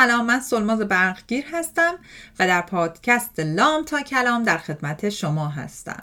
سلام من سلماز برقگیر هستم و در پادکست لام تا کلام در خدمت شما هستم.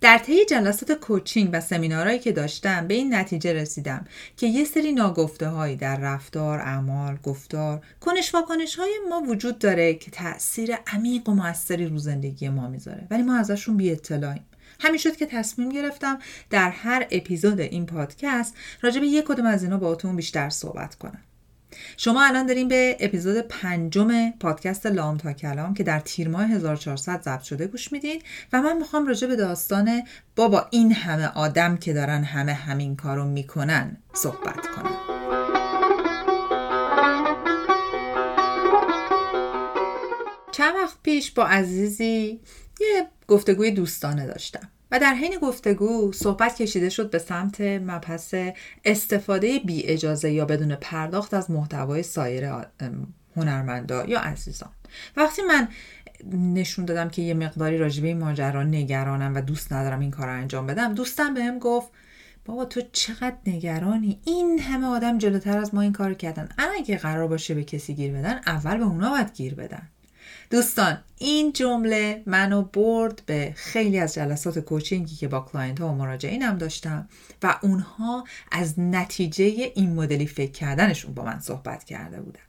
در طی جلسات کوچینگ و سمینارهایی که داشتم به این نتیجه رسیدم که یه سری ناگفته هایی در رفتار، اعمال، گفتار، کنش واکنش های ما وجود داره که تاثیر عمیق و موثری رو زندگی ما می‌ذاره ولی ما ازشون بی اطلاعیم همین شد که تصمیم گرفتم در هر اپیزود این پادکست راجع به یک کدوم از اینا باهاتون بیشتر صحبت کنم. شما الان داریم به اپیزود پنجم پادکست لام تا کلام که در تیر ماه 1400 ضبط شده گوش میدین و من می‌خوام راجع به داستان بابا این همه آدم که دارن همه همین کارو می‌کنن صحبت کنم. چند وقت پیش با عزیزی یه گفتگوی دوستانه داشتم. و در حین گفتگو صحبت کشیده شد به سمت مبحث استفاده بی اجازه یا بدون پرداخت از محتوای سایر هنرمندا یا عزیزان. وقتی من نشون دادم که یه مقداری راجبه این ماجرا نگرانم و دوست ندارم این کار انجام بدم دوستم بهم گفت بابا تو چقدر نگرانی؟ این همه آدم جلوتر از ما این کار کردن. اگه قرار باشه به کسی گیر بدن اول به اونا باید گیر بدن. دوستان این جمله منو برد به خیلی از جلسات coaching ی که با client ها و مراجعینم داشتم و اونها از نتیجه این مدلی فکر کردنشون با من صحبت کرده بودن.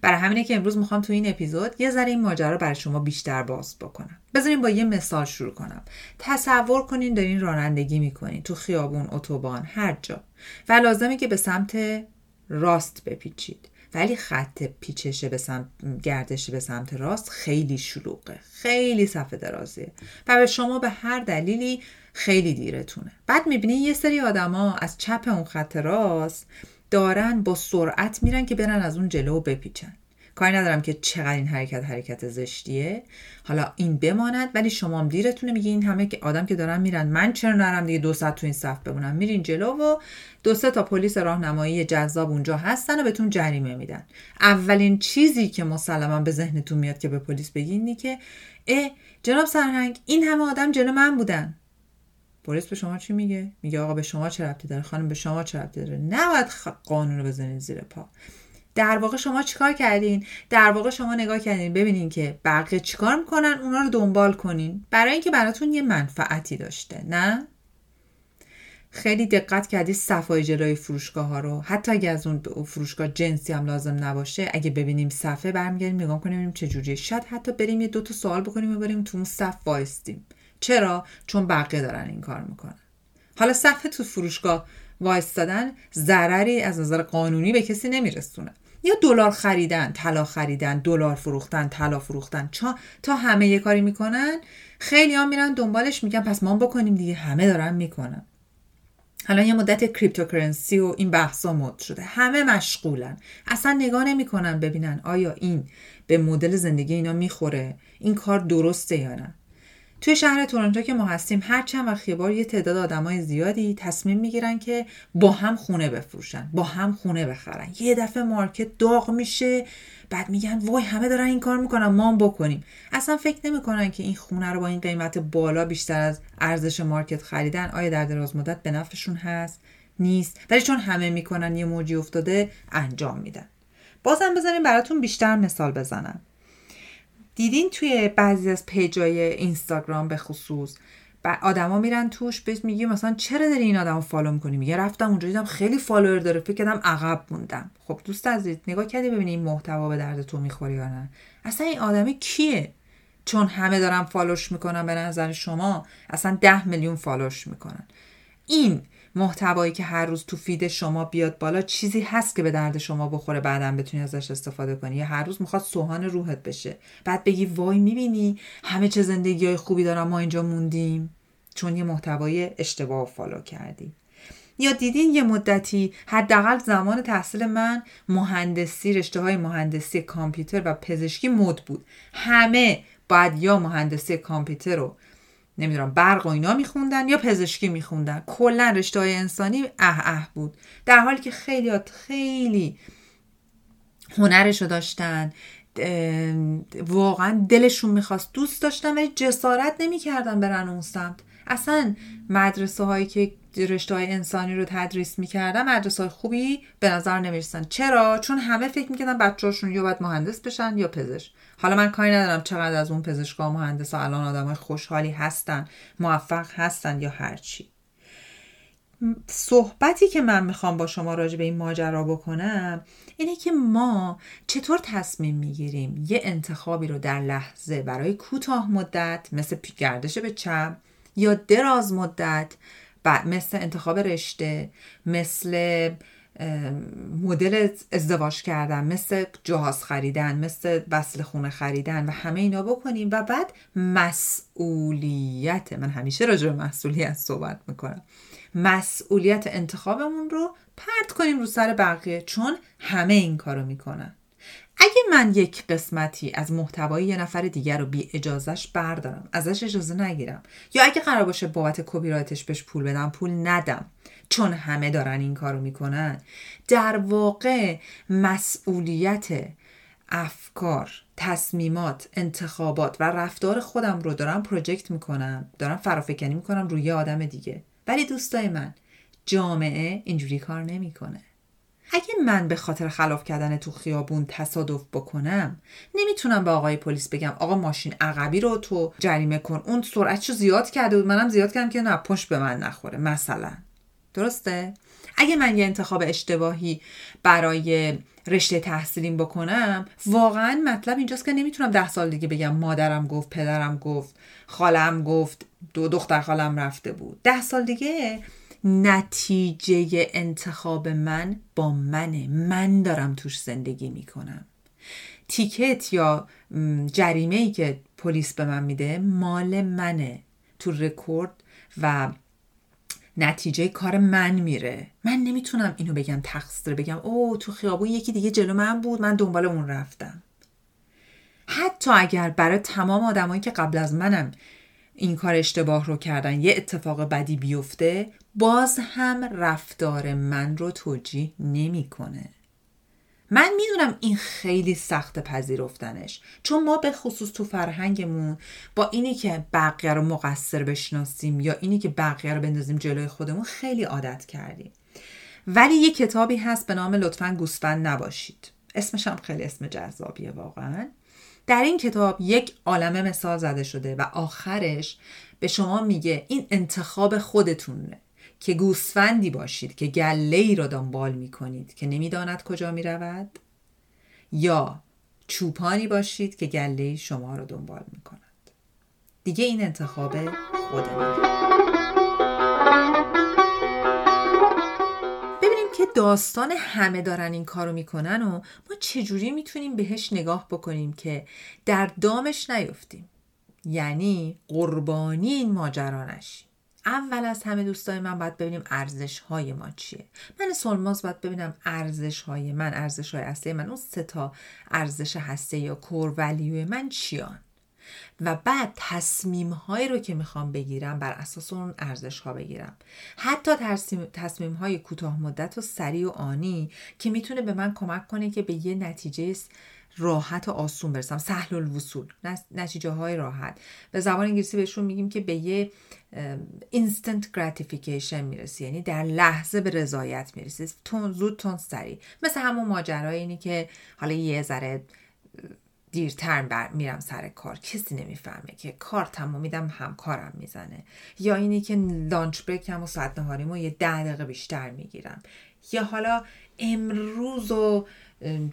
برای همینه که امروز می‌خوام تو این اپیزود یه ذره این ماجرا برای شما بیشتر باز بکنم. بذارین با یه مثال شروع کنم. تصور کنین دارین رانندگی می‌کنین تو خیابون اتوبان هر جا. و لازمه که به سمت راست بپیچید. ولی خط پیچشه به سمت گردش به سمت راست خیلی شلوغه. خیلی صفحه درازیه. و به شما به هر دلیلی خیلی دیرتونه. بعد می‌بینی یه سری آدما از چپ اون خط راست دارن با سرعت میرن که برن از اون جلو بپیچن. کاری ندارم که چقدر این حرکت حرکت زشتیه. حالا این بماند ولی شما هم دیرتونه میگی این همه که آدم که دارن میرن. من چرا نرم دیگه دو ساعت تو این صف بمونم؟ میرین جلو و دو سه تا پلیس راهنمایی جذاب اونجا هستن و بهتون جریمه میدن. اولین چیزی که مسلما به ذهنتون میاد که به پلیس بگین که اه جناب سرهنگ این همه آدم جلو من بودن. پلیس به شما چی میگه؟ میگه آقا به شما چه ربطی داره؟ خانم به شما چه ربطی داره؟ نباید قانون رو بزنید زیر پا. در واقع شما چیکار کردین؟ در واقع شما نگاه کردین ببینین که بقیه چیکار می‌کنن اونا رو دنبال کنین. برای اینکه براتون یه منفعتی داشته نه؟ خیلی دقت کردی صفای جلوی فروشگاه ها رو. حتی اگه از اون فروشگاه جنسی هم لازم نباشه اگه ببینیم صفحه برمیگردیم نگاه کنیم ببینیم چه جوریه. شاید حتی بریم یه دو تا سوال بکنیم و بریم تو اون صف وایستیم. چرا؟ چون بقیه دارن این کار می‌کنن. حالا صفحه تو فروشگاه وایستادن ضرری از نظر قانونی به کسی نمیرسونه. یا دلار خریدن طلا خریدن دلار فروختن طلا فروختن. چا تا همه یه کاری می‌کنن خیلی ها میرن دنبالش میگن پس ما بکنیم دیگه. همه دارن می‌کنن. حالا یه مدت کریپتوکرنسی و این بحثا مد شده. همه مشغولن. اصلا نگاه نمی‌کنن ببینن آیا این به مدل زندگی اینا می‌خوره این کار درسته یا نه. توی شهر تورنتو که ما هستیم هر چند وقت بار یه تعداد آدمای زیادی تصمیم می‌گیرن که با هم خونه بفروشن با هم خونه بخرن. یه دفعه مارکت داغ میشه بعد میگن وای همه دارن این کار می‌کنن ما هم بکنیم. اصلا فکر نمی‌کنن که این خونه رو با این قیمت بالا بیشتر از ارزش مارکت خریدن. آیا در دراز مدت به نفعشون هست؟ نیست. ولی چون همه می‌کنن یه موجی افتاده انجام میدن. بازم بزنیم براتون بیشتر مثال بزنم. دیدین توی بعضی از page ای اینستاگرام به خصوص؟ آدما میرن توش بهش میگی مثلا چرا داری این آدمو follow می‌کنی؟ میگه رفتم اونجا دیدم خیلی follower داره. فکر کردم عقب موندم. خب دوست عزیز نگاه کردی ببینی این محتوا به درد تو می‌خوره یا نه؟ اصلا این آدمی کیه؟ چون همه دارن follow ش می‌کنن به نظر شما اصلا ده میلیون follow ش می‌کنن. این محتوایی که هر روز تو feed شما بیاد بالا چیزی هست که به درد شما بخوره بعدا بتونی ازش استفاده کنی. یا هر روز می‌خواد سوهان روحت بشه. بعد بگی وای می‌بینی همه چه زندگی های خوبی دارن ما اینجا موندیم. چون یه محتوای اشتباه follow کردی. یا دیدین یه مدتی حداقل زمان تحصیل من مهندسی رشته های مهندسی کامپیوتر و پزشکی مد بود. همه باید یا مهندسی کامپیوتر رو نمی‌دونم برق و اینا میخوندن یا پزشکی میخوندن. کلا رشته های انسانی اه اه بود. در حالی که خیلی خیلی هنرشو داشتن واقعا دلشون می‌خواست دوست داشتن ولی جسارت نمی‌کردن برن اون سمت. اصلا مدرسه هایی که رشته های انسانی رو تدریس می‌کردن مدرسه های خوبی به نظر نمی‌رسن. چرا؟ چون همه فکر می‌کردن بچه‌هاشون یا باید مهندس بشن یا پزشک. حالا من کاری ندارم چقدر از اون پزشکا و مهندس الان آدم های خوشحالی هستن موفق هستن یا هرچی. صحبتی که من می‌خوام با شما راجع به این ماجرا بکنم اینه که ما چطور تصمیم می‌گیریم یه انتخابی رو در لحظه برای کوتاه مدت مثل گردش به چپ یا دراز مدت مثل انتخاب رشته مثل مدل ازدواج کردن مثل جهاز خریدن مثل وصل خونه خریدن و همه اینا بکنیم و بعد مسئولیت من همیشه راجع به مسئولیت صحبت می‌کنم. مسئولیت انتخابمون رو پرت کنیم رو سر بقیه چون همه این کارو می‌کنن. اگه من یک قسمتی از محتوای یه نفر دیگر رو بی اجازهش بردارم ازش اجازه نگیرم یا اگه قرار باشه بابت کپی رایتش بهش پول بدم پول ندم چون همه دارن این کارو می‌کنن. در واقع مسئولیت افکار تصمیمات انتخابات و رفتار خودم رو دارم پروژکت می‌کنم دارم فرافکنی می‌کنم روی آدم دیگه. ولی دوستای من جامعه اینجوری کار نمی‌کنه. اگه من به خاطر خلاف کردن تو خیابون تصادف بکنم نمی‌تونم به آقای پلیس بگم آقا ماشین عقبی رو تو جریمه کن. اون سرعتشو زیاد کرده بود منم زیاد کردم که نه پشت به من نخوره مثلا. درسته؟ اگه من یه انتخاب اشتباهی برای رشته تحصیلیم بکنم واقعا مطلب اینجاست که نمی‌تونم ده سال دیگه بگم مادرم گفت پدرم گفت خالم گفت دو دختر خالم رفته بود. ده سال دیگه نتیجه انتخاب من با منه. من دارم توش زندگی می‌کنم. تیکت یا جریمه ای که پلیس به من میده مال منه. تو رکورد و نتیجه کار من میره. من نمی‌تونم اینو بگم تقصیر بگم. او تو خیابون یکی دیگه جلو من بود من دنبال اون رفتم. حتی اگر برای تمام آدمایی که قبل از منم این کار اشتباه رو کردن. یه اتفاق بدی بیفته باز هم رفتار من رو توجیه نمی‌کنه. من می‌دونم این خیلی سخت پذیرفتنش چون ما به خصوص تو فرهنگمون با اینی که بقیه رو مقصر بشناسیم یا اینی که بقیه رو بندازیم جلوی خودمون خیلی عادت کردیم. ولی یه کتابی هست به نام لطفا گوسفند نباشید. اسمش هم خیلی اسم جذابیه واقعا. در این کتاب یک عالمه مثال زده شده و آخرش به شما میگه این انتخاب خودتونه که گوسفندی باشید که گله ای را دنبال می کنید که نمی‌داند کجا می رود یا چوپانی باشید که گله شما را دنبال می کند دیگه این انتخاب خود ببینیم داستان همه دارن این کارو می‌کنن و ما چجوری می‌تونیم بهش نگاه بکنیم که در دامش نیفتیم؟ یعنی قربانی این ماجرا نشیم. اول از همه دوستای من باید ببینیم ارزش های ما چیه. من سلماز باید ببینم ارزش های من ارزش های اصلی من. اون سه تا ارزش هسته یا کور ولیوی من چیان؟ و بعد تصمیم هایی رو که می‌خوام بگیرم بر اساس اون ارزش ها بگیرم. حتی تصمیم های کوتاه مدت و سریع و آنی که می‌تونه به من کمک کنه که به یه نتیجه راحت و آسون برسم. سهل الوصول. نتیجه های راحت. به زبان انگلیسی بهشون میگیم که به یه instant gratification می‌رسی. یعنی در لحظه به رضایت می‌رسی. تون زود تون سری مثل همون ماجرای اینی که حالا یه ذره دیرتر بر میرم سر کار. کسی نمی‌فهمه که کار تمام میدم همکارم می‌زنه. یا اینی که لانچ بریکم و ساعت نهاریمو یه ده دقیقه بیشتر می‌گیرم. یا حالا امروز و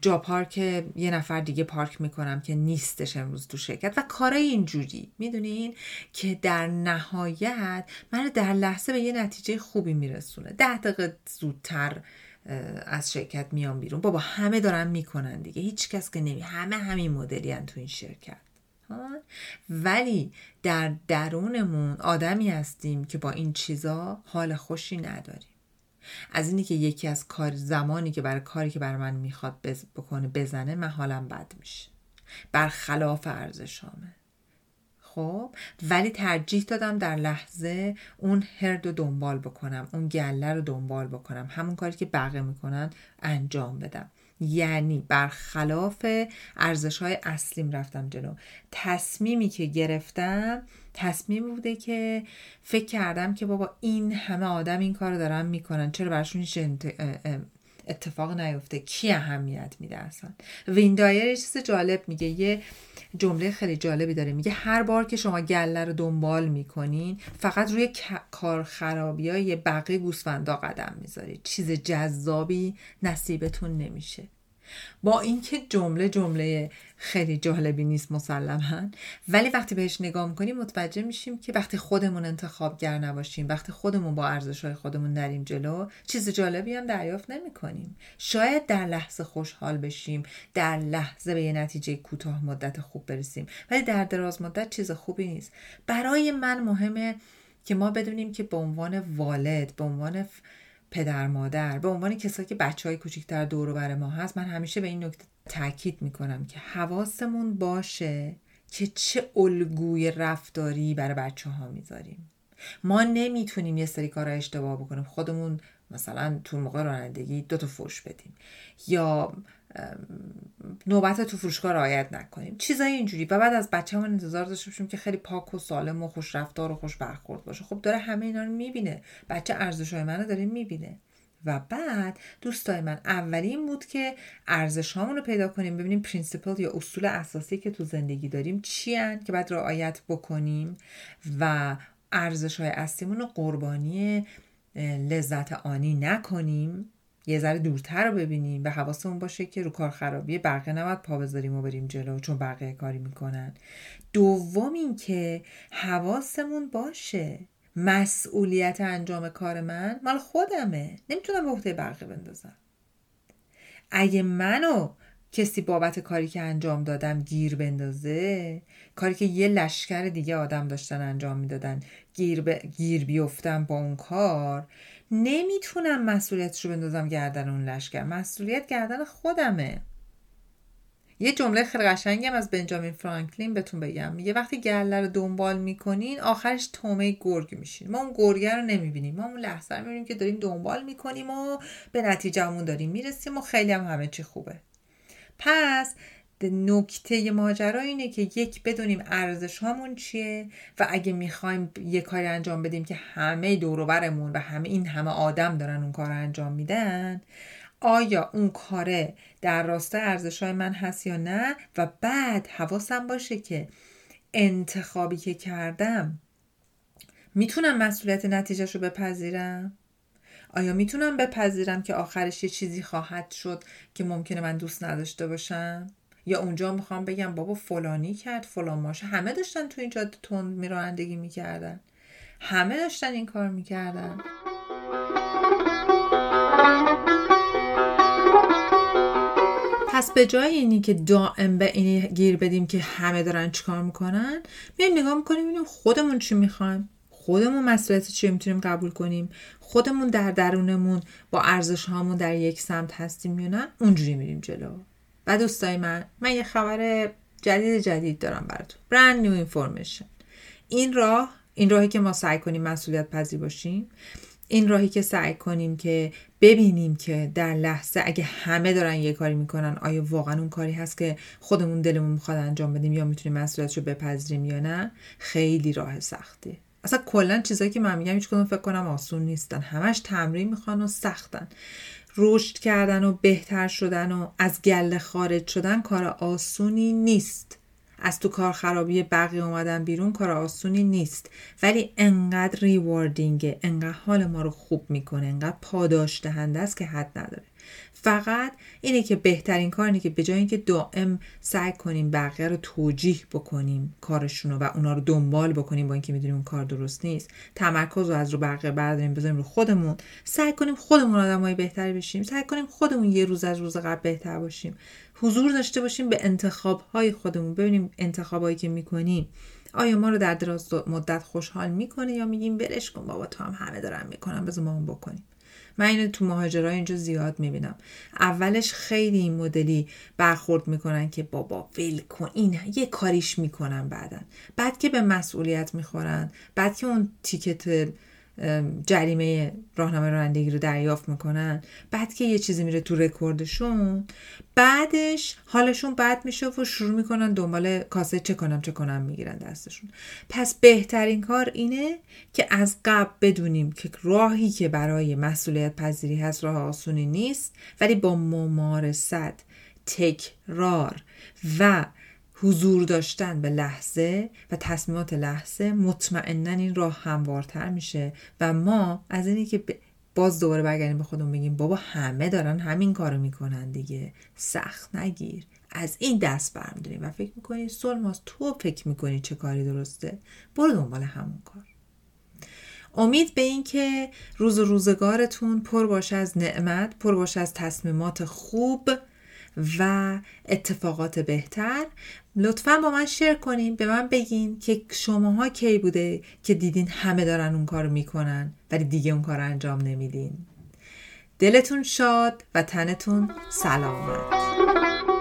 جا پارک یه نفر دیگه پارک می‌کنم که نیستش امروز تو شرکت. و کارای اینجوری می‌دونین؟ که در نهایت من در لحظه به یه نتیجه خوبی میرسونه. ده دقیقه زودتر از شرکت میام بیرون. بابا همه دارن می‌کنن دیگه. هیچ کس که نمی همه همین مدلی تو این شرکت. ولی در درونمون آدمی هستیم که با این چیزا حال خوشی نداریم. از اینی که یکی از کار زمانی که برای کاری که برای من می‌خواد بکنه بزنه من حالم بد میشه. برخلاف ارزشامه. خب ولی ترجیح دادم در لحظه اون هرد رو دنبال بکنم اون گله رو دنبال بکنم همون کاری که بقیه می‌کنن انجام بدم. یعنی برخلاف ارزش های اصلیم رفتم جلو. تصمیمی که گرفتم تصمیم بوده که فکر کردم که بابا این همه آدم این کار دارن می‌کنن. چرا برشون اتفاق نیفته. کی اهمیت میده اصلا؟ ویندایر یه چیز جالب میگه. یه جمله خیلی جالبی داره. میگه هر بار که شما گله رو دنبال می‌کنین فقط روی کار خرابی های بقیه گوسفندا قدم می‌ذارید. چیز جذابی نصیبتون نمیشه. با اینکه جمله جمله خیلی جالبی نیست مسلما. ولی وقتی بهش نگاه می‌کنیم متوجه میشیم که وقتی خودمون انتخابگر نباشیم وقتی خودمون با ارزش های خودمون نریم جلو چیز جالبی هم دریافت نمی‌کنیم. شاید در لحظه خوشحال بشیم در لحظه به یه نتیجه کوتاه مدت خوب برسیم ولی در دراز مدت چیز خوبی نیست. برای من مهمه که ما بدونیم که به عنوان والد به عنوان پدر مادر به عنوان کسایی که بچه های کوچیکتر دور بر ما هست من همیشه به این نکته تاکید می‌کنم که حواسمون باشه که چه الگوی رفتاری برای بچه ها می‌ذاریم. ما نمی‌تونیم یه سری کارا اشتباه بکنیم خودمون مثلا تو موقع رانندگی دو تا فوش بدیم. یا نوبت تو فروشگاه رعایت نکنیم. چیزای اینجوری. و بعد از بچه‌مون انتظار داشته باشیم که خیلی پاک و سالم و خوش رفتار و خوش برخورد باشه. خب داره همه اینا رو می‌بینه. بچه ارزش‌های منو داره می‌بینه. و بعد دوستای من اول این بود که ارزش رو پیدا کنیم ببینیم principle یا اصول اساسی که تو زندگی داریم چی که بعد رعایت بکنیم و ارزش های اصلیمون رو قربانی لذت آنی نکنیم. یه ذره دورتر رو ببینیم به حواسمون باشه که رو کار خرابی بقیه نباید پا بذاریم و بریم جلو چون بقیه کاری می‌کنن. دوم اینکه حواسمون باشه. مسئولیت انجام کار من مال خودمه. نمی‌تونم به عهده بقیه بندازم. اگه منو کسی بابت کاری که انجام دادم گیر بندازه کاری که یه لشکر دیگه آدم داشتن انجام می‌دادن گیر, ب... گیر بیفتم با اون کار نمی‌تونم مسئولیتش رو بندازم گردن اون لشکر. مسئولیت گردن خودمه. یه جمله خیلی قشنگی از بنجامین فرانکلین بهتون بگم. میگه وقتی گله رو دنبال می‌کنین آخرش تومه گرگ میشین. ما اون گرگه رو نمی‌بینیم. ما اون لحظه رو می‌بینیم که داریم دنبال می‌کنیم و به نتیجهمون داریم می‌رسیم و خیلی هم همه چی خوبه. پس نکته ماجرا اینه که یک بدونیم ارزش هامون چیه و اگه می‌خوایم یه کاری انجام بدیم که همه دوروبرمون و همه این همه آدم دارن اون کار انجام میدن آیا اون کاره در راستای ارزش های من هست یا نه؟ و بعد حواسم باشه که انتخابی که کردم می‌تونم مسئولیت نتیجهش رو بپذیرم؟ آیا می‌تونم بپذیرم که آخرش یه چیزی خواهد شد که ممکنه من دوست نداشته باشم؟ یا اونجا می‌خوام بگم بابا فلانی کرد فلان ماشه. همه داشتن تو این جاده تند میرانندگی می‌کردن. همه داشتن این کار می‌کردن. پس به جای اینی که دائم به اینی گیر بدیم که همه دارن چیکار می‌کنن میایم نگاه می‌کنیم ببینیم خودمون چی می‌خوایم. خودمون مسئولیت چی می‌تونیم قبول کنیم. خودمون در درونمون با ارزش هامون در یک سمت هستیم یا نه اونجوری میریم جلو. و دوستای من من یه خبر جدید جدید دارم براتون. برند نیو اینفورمیشن این راه این راهی که ما سعی کنیم مسئولیت پذیر باشیم این راهی که سعی کنیم که ببینیم که در لحظه اگه همه دارن یه کاری می‌کنن آیا واقعا اون کاری هست که خودمون دلمون می‌خواد انجام بدیم یا می‌تونیم مسئولیتش رو بپذیریم یا نه؟ خیلی راه سختی. اصلا کلا چیزایی که من میگم هیچ فکر کنم آسون نیستن. همش تمرین می‌خوان و سختن. رشد کردن و بهتر شدن و از گله خارج شدن کار آسونی نیست. از تو کار خرابی بقیه اومدن بیرون کار آسونی نیست. ولی انقدر ریواردینگه انقدر حال ما رو خوب می‌کنه انقدر پاداش دهنده است که حد نداره. فقط اینه که بهترین کار اینه که به جای اینکه دائم سعی کنیم بقیه رو توجیه بکنیم کارشون رو و اونا رو دنبال بکنیم با اینکه می‌دونیم اون کار درست نیست تمرکز رو از رو بقیه برداریم بذاریم رو خودمون. سعی کنیم خودمون آدمای بهتری بشیم سعی کنیم خودمون یه روز از روز قبل بهتر باشیم. حضور داشته باشیم به انتخاب های خودمون ببینیم انتخابایی که می‌کنیم. آیا ما رو در دراز مدت خوشحال می‌کنه یا میگیم برش کن بابا تو هم همه دارن می‌کنن بذار ما اون بکنیم. من اینو تو مهاجرای اینجا زیاد می‌بینم. اولش خیلی این مدلی برخورد می‌کنن که بابا ول کن این یه کاریش می‌کنن بعدا. بعد که به مسئولیت می‌خورن بعد که اون تیکت جریمه راهنمای رانندگی رو دریافت می‌کنن. بعد که یه چیزی میره تو رکوردشون بعدش حالشون بد میشه و شروع می‌کنن دنبال کاسه چه کنم چه کنم می‌گیرن دستشون. پس بهترین کار اینه که از قبل بدونیم که راهی که برای مسئولیت پذیری هست راه آسونی نیست ولی با ممارست تکرار و حضور داشتن به لحظه و تصمیمات لحظه مطمئنا این راه هموارتر میشه. و ما از اینی که باز دوباره برگردیم به خودمون بگیم بابا همه دارن همین کارو می‌کنن دیگه. سخت نگیر. از این دست برمیداریم و فکر می‌کنی سلماس تو فکر می‌کنی چه کاری درسته؟ برو دنبال همون کار. امید به این که روز روزگارتون پر باشه از نعمت پر باشه از تصمیمات خوب. و اتفاقات بهتر. لطفا با من شیر کنین به من بگین که شماها کی بوده که دیدین همه دارن اون کار می‌کنن ولی دیگه اون کار انجام نمیدین. دلتون شاد و تنتون سلامت.